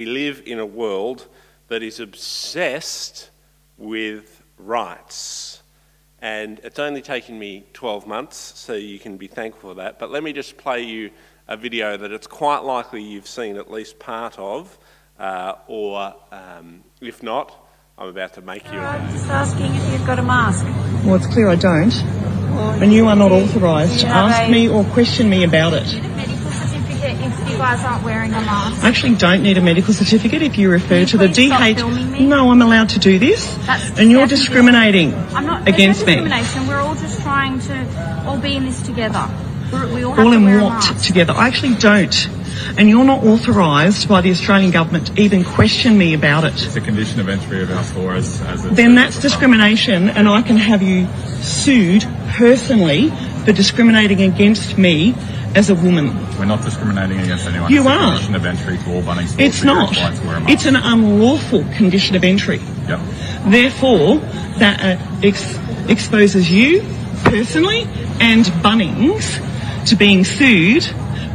We live in a world that is obsessed with rights. And it's only taken me 12 months, so you can be thankful for that. But let me just play you a video that it's quite likely you've seen at least part of, uh, or um, if not, I'm about to make you. I'm just asking if you've got a mask. Well, it's clear I don't. And you are not authorised to ask they- me or question me about it. Need a medical certificate if you guys aren't wearing a mask. I actually don't need a medical certificate if you refer you to the please DH. No, I'm allowed to do this. That's and you're discriminating I'm not against no me. discrimination. We're all just trying to all be in this together. We're, we all All in wear a what together? I actually don't. And you're not authorised by the Australian government to even question me about it. It's a condition of entry of our store as, as it Then that's at the front. discrimination and I can have you sued personally for discriminating against me as a woman. We're not discriminating against anyone. You it's are. condition of entry to all Bunnings stores. It's not. required to wear a mask. It's an unlawful condition of entry. Yep. Therefore, that uh, ex- exposes you personally and Bunnings to being sued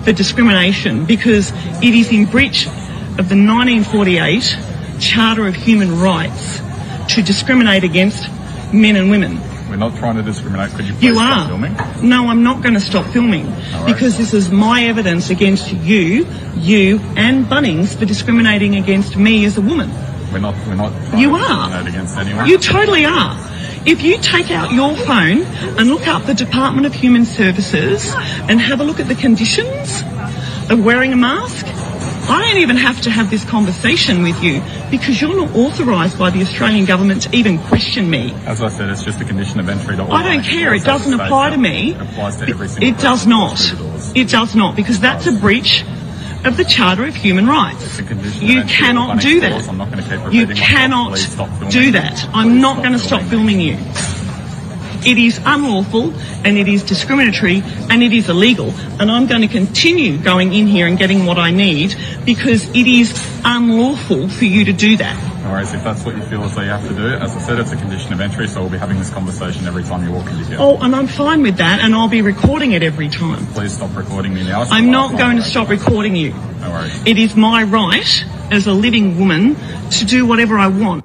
for discrimination because it is in breach of the 1948 Charter of Human Rights to discriminate against men and women. We're not trying to discriminate. Could you please You stop are. filming? No, I'm not going to stop filming right. because this is my evidence against you, you and Bunnings for discriminating against me as a woman. We're not. We're not. You are. against anyone. You totally are. If you take out your phone and look up the Department of Human Services and have a look at the conditions of wearing a mask, I don't even have to have this conversation with you because you're not authorised by the Australian government to even question me. As I said, it's just a condition of entry to. I don't care. It doesn't apply to me. It applies to every single It does person who walks not. through the doors. It does not because that's a breach of the Charter of Human Rights. It's a condition of You cannot do that. I'm not going to keep You cannot do that. I'm not going to stop filming you. It is unlawful and it is discriminatory and it is illegal. And I'm going to continue going in here and getting what I need because it is unlawful for you to do that. No worries. If that's what you feel as though you have to do, as I said, it's a condition of entry. So we'll be having this conversation every time you walk into here. Oh, and I'm fine with that and I'll be recording it every time. Please stop recording me now. It's I'm not going to stop recording you. No worries. It is my right as a living woman to do whatever I want.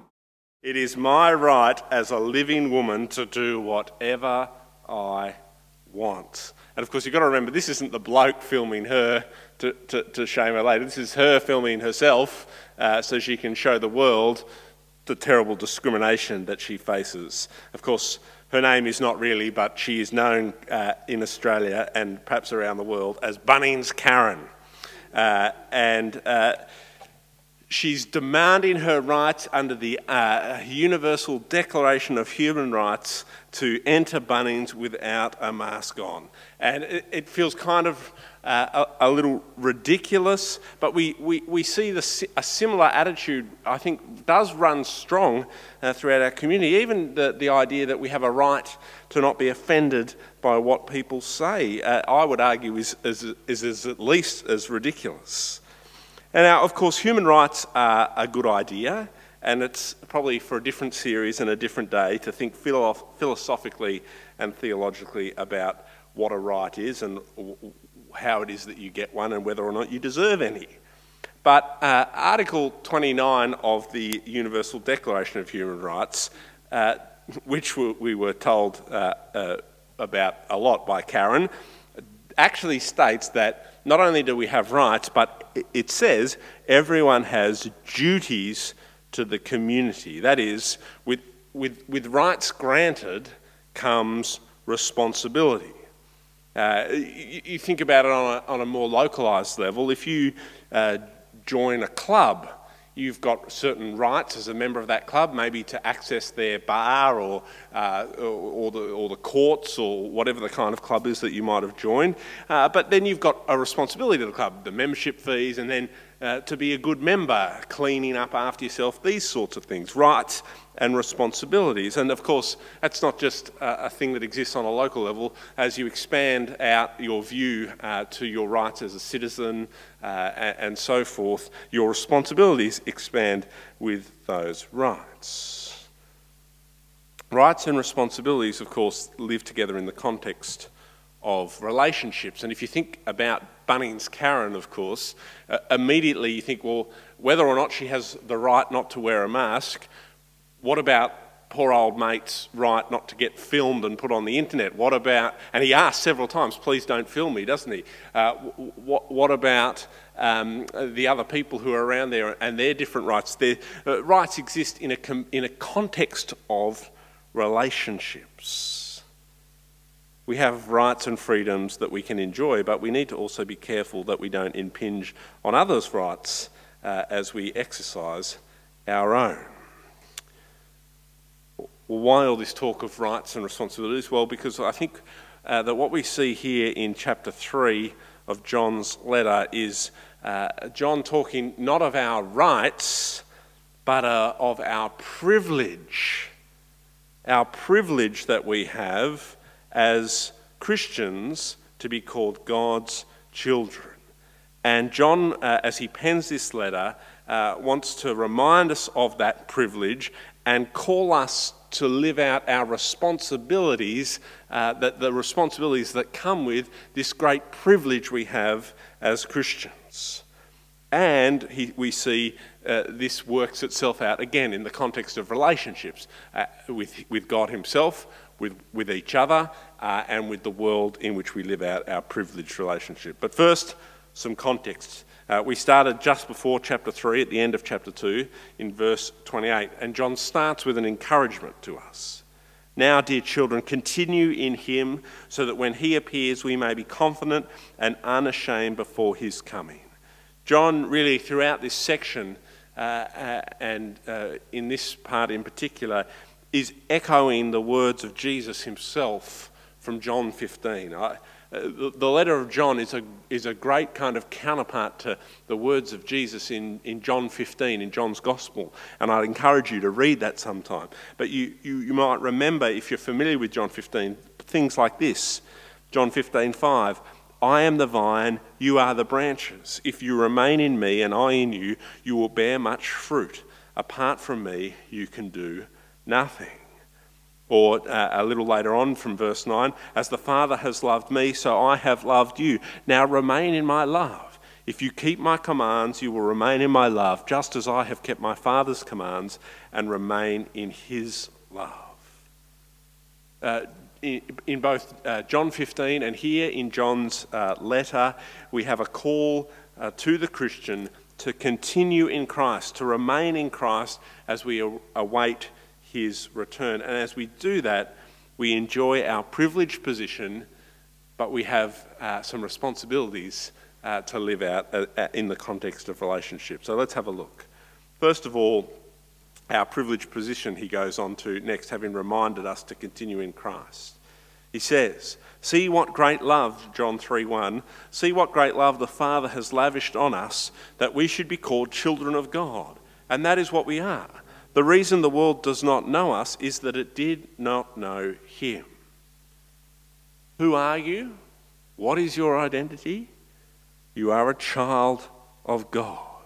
It is my right as a living woman to do whatever I want. And of course, you've got to remember, this isn't the bloke filming her to, to, to shame her later. This is her filming herself uh, so she can show the world the terrible discrimination that she faces. Of course, her name is not really, but she is known uh, in Australia and perhaps around the world as Bunnings Karen. Uh, and uh, she's demanding her rights under the uh, Universal Declaration of Human Rights to enter Bunnings without a mask on. And it, it feels kind of uh, a, a little ridiculous, but we, we, we see the, a similar attitude, I think, does run strong uh, throughout our community. Even the, the idea that we have a right to not be offended by what people say, uh, I would argue, is, is, is, is at least as ridiculous. And now, of course, human rights are a good idea, and it's probably for a different series and a different day to think philosophically and theologically about what a right is and how it is that you get one and whether or not you deserve any. But uh, Article 29 of the Universal Declaration of Human Rights, uh, which we we were told uh, uh, about a lot by Karen, actually states that not only do we have rights, but it- says everyone has duties to the community. That is, with, with, with rights granted comes responsibility. Uh, you, you think about it on a, on a more localised level. If you uh, join a club, you've got certain rights as a member of that club, maybe to access their bar or, uh, or, the, or the courts or whatever the kind of club is that you might have joined. Uh, but then you've got a responsibility to the club, the membership fees, and then uh, to be a good member, cleaning up after yourself, these sorts of things, rights and responsibilities. And of course, that's not just a, a thing that exists on a local level. As you expand out your view uh, to your rights as a citizen uh, and, and so forth, your responsibilities expand with those rights. Rights and responsibilities, of course, live together in the context of relationships. And if you think about Bunnings Karen, of course, uh, immediately you think, well, whether or not she has the right not to wear a mask, what about poor old mate's right not to get filmed and put on the internet? What about, and he asks several times, please don't film me, doesn't he? Uh, what, what about um, the other people who are around there and their different rights? Their uh, rights exist in a, in a context of relationships. We have rights and freedoms that we can enjoy, but we need to also be careful that we don't impinge on others' rights uh, as we exercise our own. Why all this talk of rights and responsibilities? Well, because I think uh, that what we see here in chapter 3 of John's letter is uh, John talking not of our rights, but uh, of our privilege. Our privilege that we have as Christians to be called God's children. And John, uh, as he pens this letter, uh, wants to remind us of that privilege and call us to live out our responsibilities, uh, that the responsibilities that come with this great privilege we have as Christians. And he, we see uh, this works itself out again in the context of relationships uh, with, with God Himself, with, with each other, uh, and with the world in which we live out our privileged relationship. But first, some context. Uh, we started just before chapter 3, at the end of chapter 2, in verse 28, and John starts with an encouragement to us. Now, dear children, continue in him so that when he appears, we may be confident and unashamed before his coming. John, really, throughout this section, uh, uh, and uh, in this part in particular, is echoing the words of Jesus himself from John 15. I, uh, the letter of John is a, is a great kind of counterpart to the words of Jesus in, in John 15, in John's Gospel. And I'd encourage you to read that sometime. But you, you, you might remember, if you're familiar with John 15, things like this John 15, 5. I am the vine, you are the branches. If you remain in me and I in you, you will bear much fruit. Apart from me, you can do nothing. Or uh, a little later on from verse 9, as the Father has loved me, so I have loved you. Now remain in my love. If you keep my commands, you will remain in my love, just as I have kept my Father's commands and remain in his love. Uh, in, both uh, John 15 and here in John's uh, letter, we have a call uh, to the Christian to continue in Christ, to remain in Christ as we await his return. And as we do that, we enjoy our privileged position, but we have uh, some responsibilities uh, to live out uh, uh, in the context of relationships. So let's have a look. First of all, our privileged position, he goes on to next, having reminded us to continue in Christ. He says, See what great love, John 3 1, see what great love the Father has lavished on us that we should be called children of God. And that is what we are. The reason the world does not know us is that it did not know Him. Who are you? What is your identity? You are a child of God.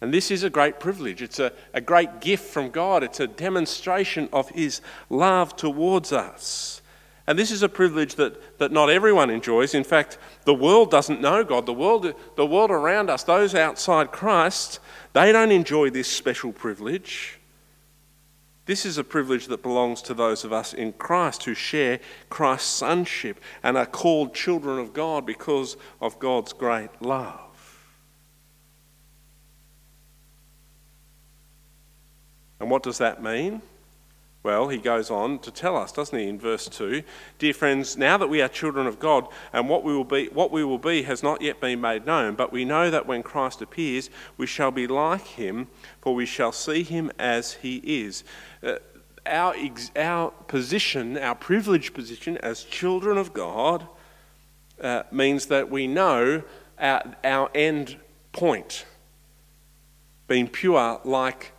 And this is a great privilege. It's a, a great gift from God. It's a demonstration of His love towards us. And this is a privilege that, that not everyone enjoys. In fact, the world doesn't know God. The world, the world around us, those outside Christ, they don't enjoy this special privilege. This is a privilege that belongs to those of us in Christ who share Christ's sonship and are called children of God because of God's great love. And what does that mean? Well, he goes on to tell us, doesn't he, in verse 2 Dear friends, now that we are children of God, and what we will be, what we will be has not yet been made known, but we know that when Christ appears, we shall be like him, for we shall see him as he is. Uh, our, our position, our privileged position as children of God, uh, means that we know our, our end point being pure like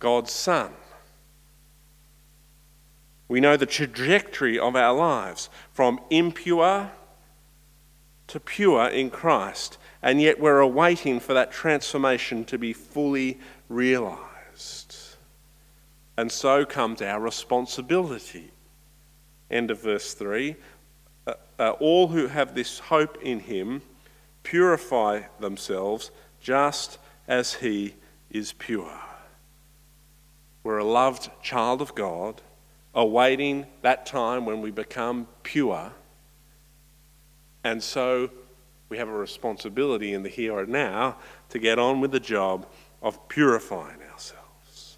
God's Son. We know the trajectory of our lives from impure to pure in Christ, and yet we're awaiting for that transformation to be fully realized. And so comes our responsibility. End of verse 3. uh, uh, all who have this hope in him purify themselves just as he is pure. We're a loved child of God, awaiting that time when we become pure. And so we have a responsibility in the here and now to get on with the job of purifying ourselves.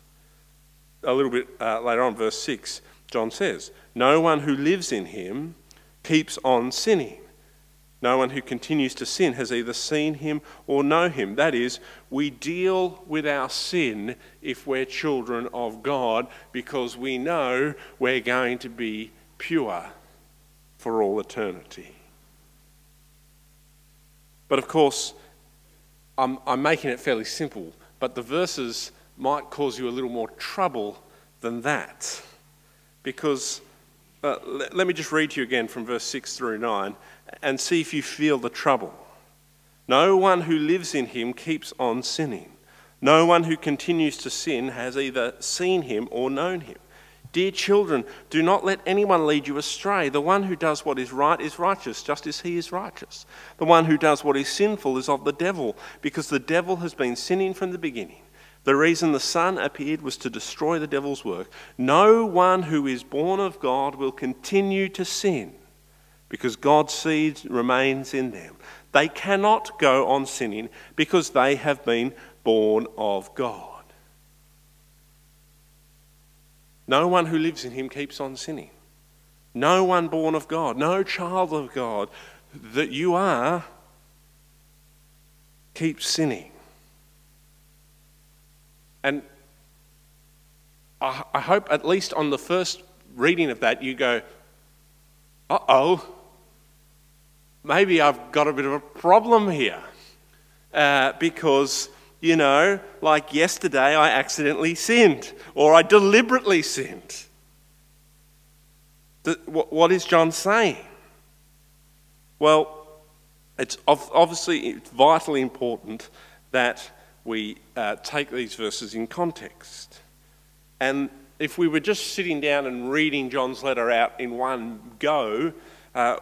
A little bit uh, later on, verse 6, John says, No one who lives in him keeps on sinning. No one who continues to sin has either seen him or know him. That is, we deal with our sin if we're children of God because we know we're going to be pure for all eternity. But of course, I'm, I'm making it fairly simple, but the verses might cause you a little more trouble than that. Because, uh, let, let me just read to you again from verse 6 through 9 and see if you feel the trouble. No one who lives in him keeps on sinning. No one who continues to sin has either seen him or known him. Dear children, do not let anyone lead you astray. The one who does what is right is righteous, just as he is righteous. The one who does what is sinful is of the devil, because the devil has been sinning from the beginning. The reason the Son appeared was to destroy the devil's work. No one who is born of God will continue to sin because God's seed remains in them. They cannot go on sinning because they have been born of God. No one who lives in him keeps on sinning. No one born of God, no child of God that you are keeps sinning. And I, hope, at least on the first reading of that, you go, uh oh, maybe I've got a bit of a problem here. Uh, because, you know, like yesterday I accidentally sinned, or I deliberately sinned. What is John saying? Well, it's obviously vitally important that we uh, take these verses in context. And if we were just sitting down and reading John's letter out in one go, uh,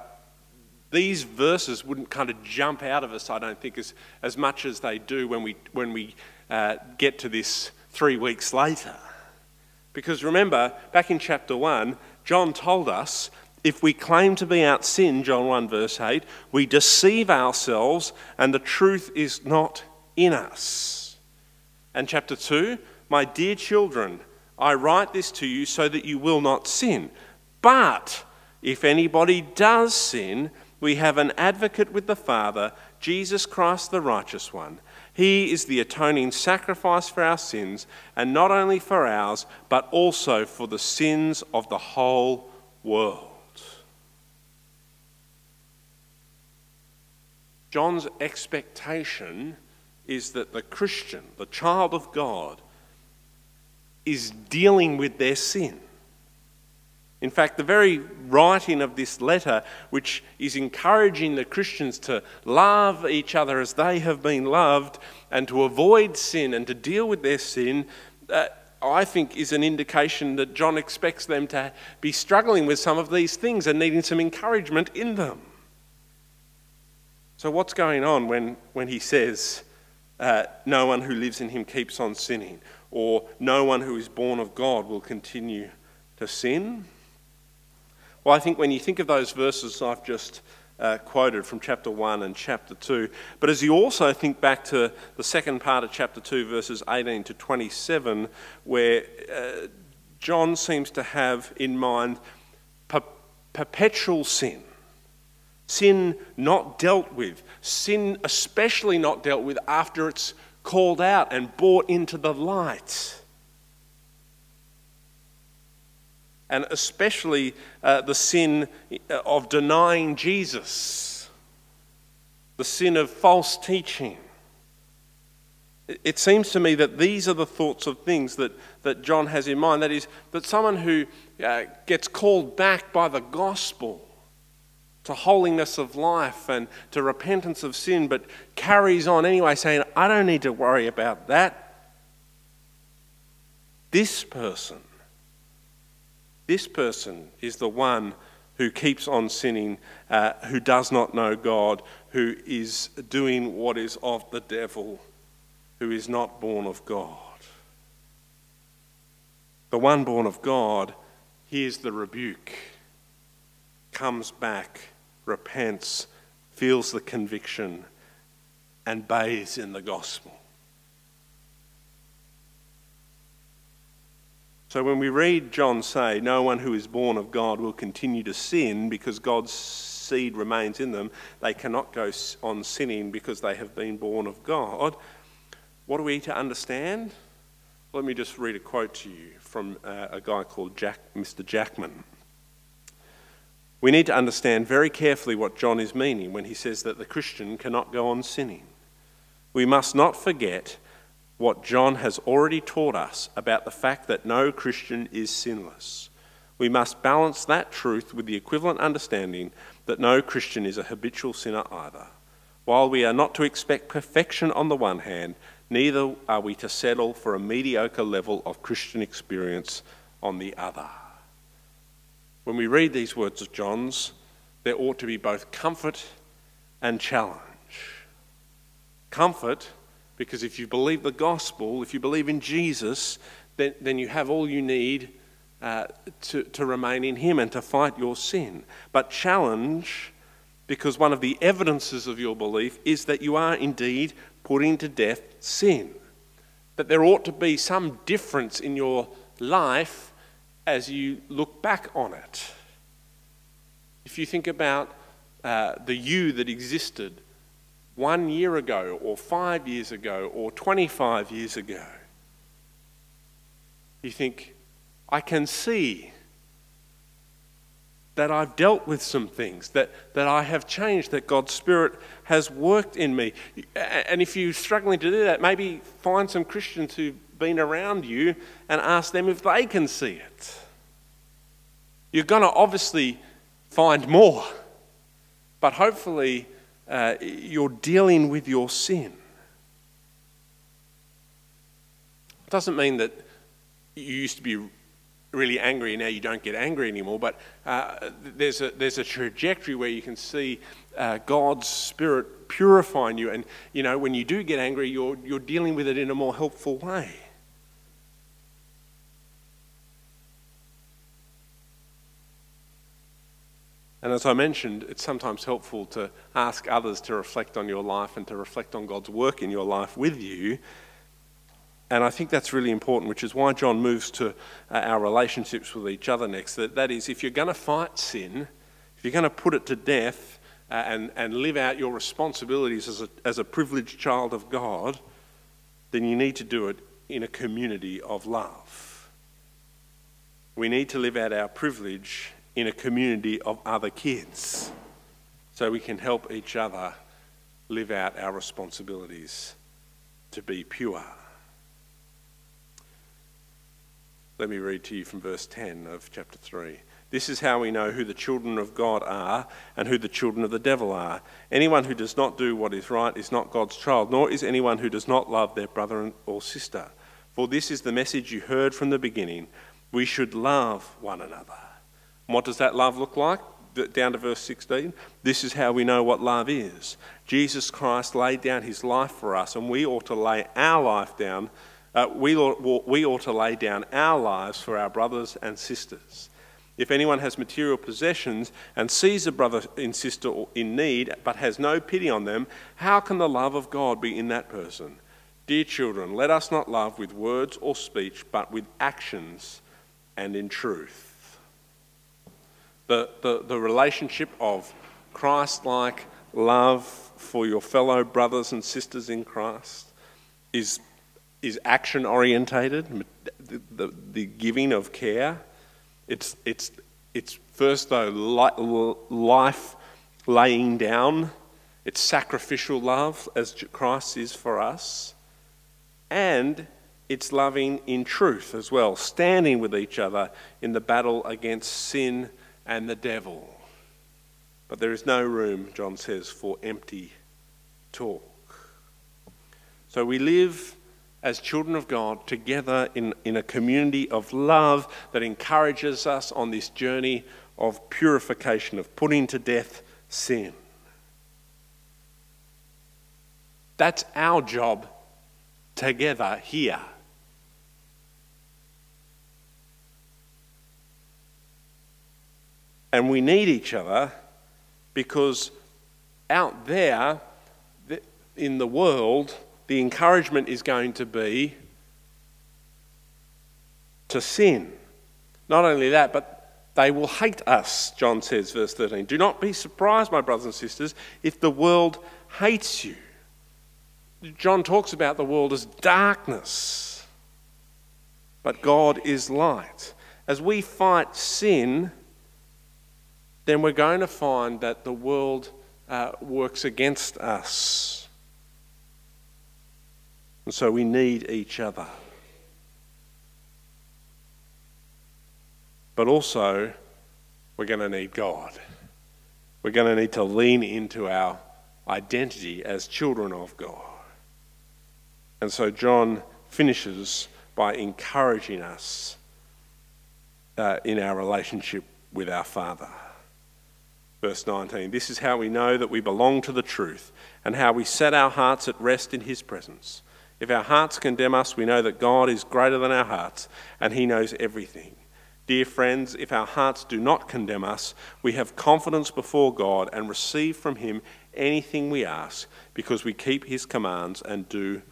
these verses wouldn't kind of jump out of us, I don't think, as, as much as they do when we, when we uh, get to this three weeks later. Because remember, back in chapter 1, John told us if we claim to be out sin, John 1 verse 8, we deceive ourselves and the truth is not in us. And chapter 2, my dear children, I write this to you so that you will not sin. But if anybody does sin, we have an advocate with the Father, Jesus Christ the righteous one. He is the atoning sacrifice for our sins, and not only for ours, but also for the sins of the whole world. John's expectation is that the Christian, the child of God, is dealing with their sin. In fact, the very writing of this letter, which is encouraging the Christians to love each other as they have been loved and to avoid sin and to deal with their sin, uh, I think is an indication that John expects them to be struggling with some of these things and needing some encouragement in them. So, what's going on when, when he says, uh, No one who lives in him keeps on sinning, or no one who is born of God will continue to sin? Well, I think when you think of those verses I've just uh, quoted from chapter 1 and chapter 2, but as you also think back to the second part of chapter 2, verses 18 to 27, where uh, John seems to have in mind per- perpetual sin. Sin not dealt with, sin especially not dealt with after it's called out and brought into the light. And especially uh, the sin uh, of denying Jesus, the sin of false teaching. It seems to me that these are the thoughts of things that, that John has in mind. That is, that someone who uh, gets called back by the gospel to holiness of life and to repentance of sin, but carries on anyway, saying, I don't need to worry about that. This person this person is the one who keeps on sinning, uh, who does not know God, who is doing what is of the devil, who is not born of God. The one born of God hears the rebuke, comes back, repents, feels the conviction, and bathes in the gospel. So when we read John say, No one who is born of God will continue to sin because God's seed remains in them, they cannot go on sinning because they have been born of God. What are we to understand? Let me just read a quote to you from uh, a guy called Jack, Mr. Jackman. We need to understand very carefully what John is meaning when he says that the Christian cannot go on sinning. We must not forget what John has already taught us about the fact that no Christian is sinless. We must balance that truth with the equivalent understanding that no Christian is a habitual sinner either. While we are not to expect perfection on the one hand, neither are we to settle for a mediocre level of Christian experience on the other. When we read these words of John's, there ought to be both comfort and challenge. Comfort because if you believe the gospel, if you believe in Jesus, then, then you have all you need uh, to, to remain in Him and to fight your sin. But challenge, because one of the evidences of your belief is that you are indeed putting to death sin. That there ought to be some difference in your life as you look back on it. If you think about uh, the you that existed one year ago, or five years ago, or 25 years ago. You think, I can see that I've dealt with some things, that, that I have changed, that God's Spirit has worked in me. And if you're struggling to do that, maybe find some Christians who've been around you and ask them if they can see it. You're going to obviously find more, but hopefully uh, you're dealing with your sin. It doesn't mean that you used to be really angry and now you don't get angry anymore, but uh, there's, a, there's a trajectory where you can see uh, God's Spirit purifying you. And, you know, when you do get angry, you're, you're dealing with it in a more helpful way. And as I mentioned, it's sometimes helpful to ask others to reflect on your life and to reflect on God's work in your life with you. And I think that's really important, which is why John moves to uh, our relationships with each other next. That, that is, if you're going to fight sin, if you're going to put it to death uh, and, and live out your responsibilities as a, as a privileged child of God, then you need to do it in a community of love. We need to live out our privilege in a community of other kids so we can help each other live out our responsibilities to be pure. Let me read to you from verse 10 of chapter 3. This is how we know who the children of God are and who the children of the devil are. Anyone who does not do what is right is not God's child, nor is anyone who does not love their brother or sister. For this is the message you heard from the beginning we should love one another. What does that love look like? Down to verse 16. This is how we know what love is. Jesus Christ laid down his life for us, and we ought to lay our life down. Uh, we, ought, we ought to lay down our lives for our brothers and sisters. If anyone has material possessions and sees a brother and sister in need but has no pity on them, how can the love of God be in that person? Dear children, let us not love with words or speech, but with actions and in truth the, the, the relationship of Christ like love for your fellow brothers and sisters in Christ is, is action orientated, the, the, the, giving of care. It's, it's, it's first, though, life laying down, it's sacrificial love as Christ is for us. And it's loving in truth as well, standing with each other in the battle against sin and the devil. But there is no room, John says, for empty talk. So we live as children of God together in, in a community of love that encourages us on this journey of purification, of putting to death sin. That's our job together here. And we need each other because out there in the world, the encouragement is going to be to sin. Not only that, but they will hate us, John says, verse 13. Do not be surprised, my brothers and sisters, if the world hates you. John talks about the world as darkness, but God is light. As we fight sin, then we're going to find that the world uh, works against us. And so we need each other. But also, we're going to need God. We're going to need to lean into our identity as children of God. And so John finishes by encouraging us uh, in our relationship with our Father. Verse 19 This is how we know that we belong to the truth and how we set our hearts at rest in His presence. If our hearts condemn us, we know that God is greater than our hearts and He knows everything. Dear friends, if our hearts do not condemn us, we have confidence before God and receive from Him anything we ask because we keep His commands and do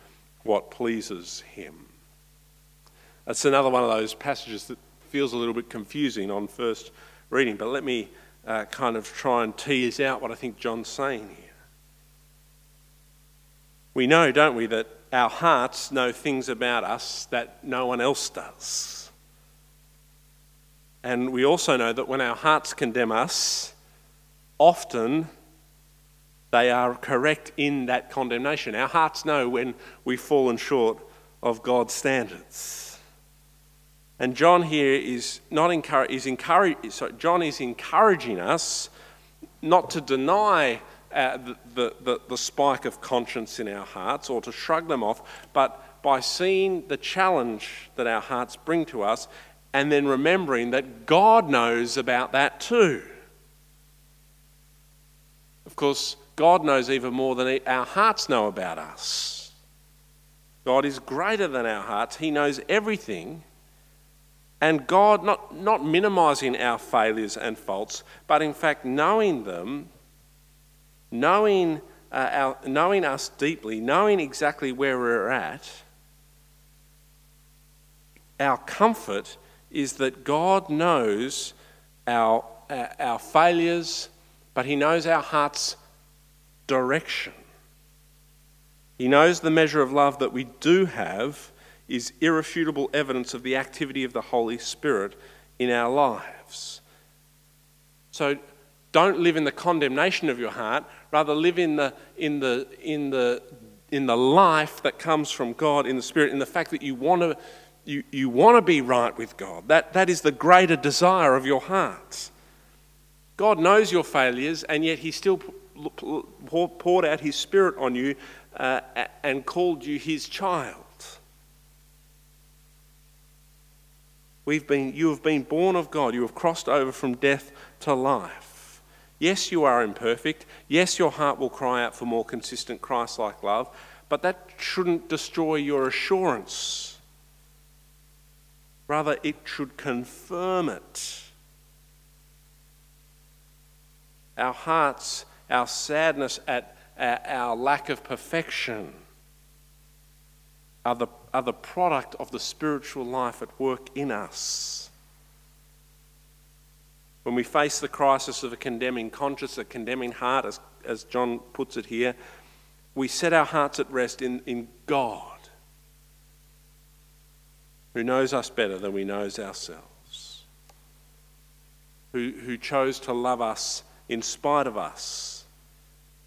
what pleases Him. That's another one of those passages that feels a little bit confusing on first reading, but let me uh, kind of try and tease out what I think John's saying here. We know, don't we, that our hearts know things about us that no one else does. And we also know that when our hearts condemn us, often they are correct in that condemnation. Our hearts know when we've fallen short of God's standards. And John here is not encourage, is encourage, sorry, John is encouraging us not to deny uh, the, the, the, the spike of conscience in our hearts or to shrug them off, but by seeing the challenge that our hearts bring to us and then remembering that God knows about that too. Of course, God knows even more than our hearts know about us. God is greater than our hearts, He knows everything. And God, not, not minimizing our failures and faults, but in fact knowing them, knowing, uh, our, knowing us deeply, knowing exactly where we're at, our comfort is that God knows our, uh, our failures, but He knows our heart's direction. He knows the measure of love that we do have is irrefutable evidence of the activity of the Holy Spirit in our lives. So don't live in the condemnation of your heart, rather live in the, in the, in the, in the life that comes from God in the Spirit, in the fact that you want to, you, you want to be right with God. That, that is the greater desire of your heart. God knows your failures, and yet He still poured out His Spirit on you uh, and called you His child. We've been, you have been born of God. You have crossed over from death to life. Yes, you are imperfect. Yes, your heart will cry out for more consistent Christ like love, but that shouldn't destroy your assurance. Rather, it should confirm it. Our hearts, our sadness at our lack of perfection are the are the product of the spiritual life at work in us. When we face the crisis of a condemning conscience, a condemning heart, as, as John puts it here, we set our hearts at rest in, in God, who knows us better than we know ourselves, who, who chose to love us in spite of us,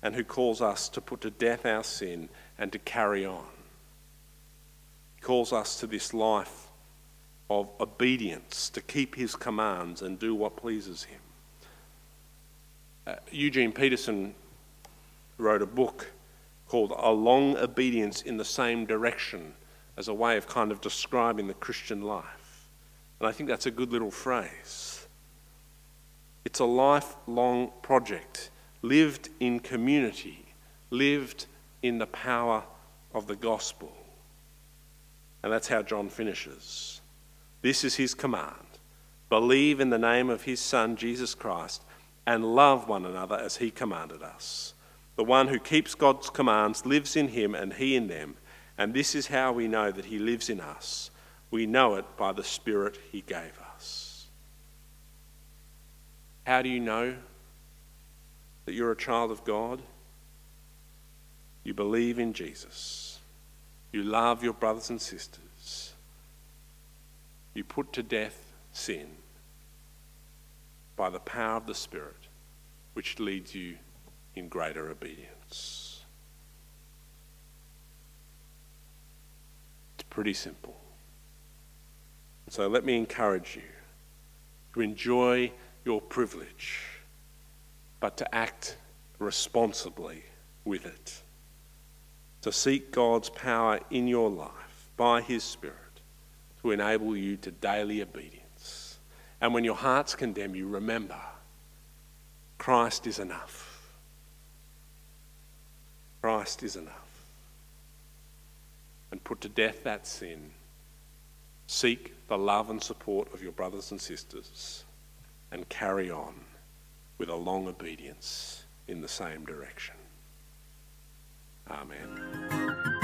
and who calls us to put to death our sin and to carry on calls us to this life of obedience, to keep his commands and do what pleases him. Uh, Eugene Peterson wrote a book called A Long Obedience in the Same Direction as a way of kind of describing the Christian life. And I think that's a good little phrase. It's a lifelong project, lived in community, lived in the power of the gospel. And that's how John finishes. This is his command believe in the name of his Son, Jesus Christ, and love one another as he commanded us. The one who keeps God's commands lives in him and he in them. And this is how we know that he lives in us. We know it by the Spirit he gave us. How do you know that you're a child of God? You believe in Jesus. You love your brothers and sisters. You put to death sin by the power of the Spirit, which leads you in greater obedience. It's pretty simple. So let me encourage you to enjoy your privilege, but to act responsibly with it. To seek God's power in your life by His Spirit to enable you to daily obedience. And when your hearts condemn you, remember Christ is enough. Christ is enough. And put to death that sin. Seek the love and support of your brothers and sisters and carry on with a long obedience in the same direction. Amen.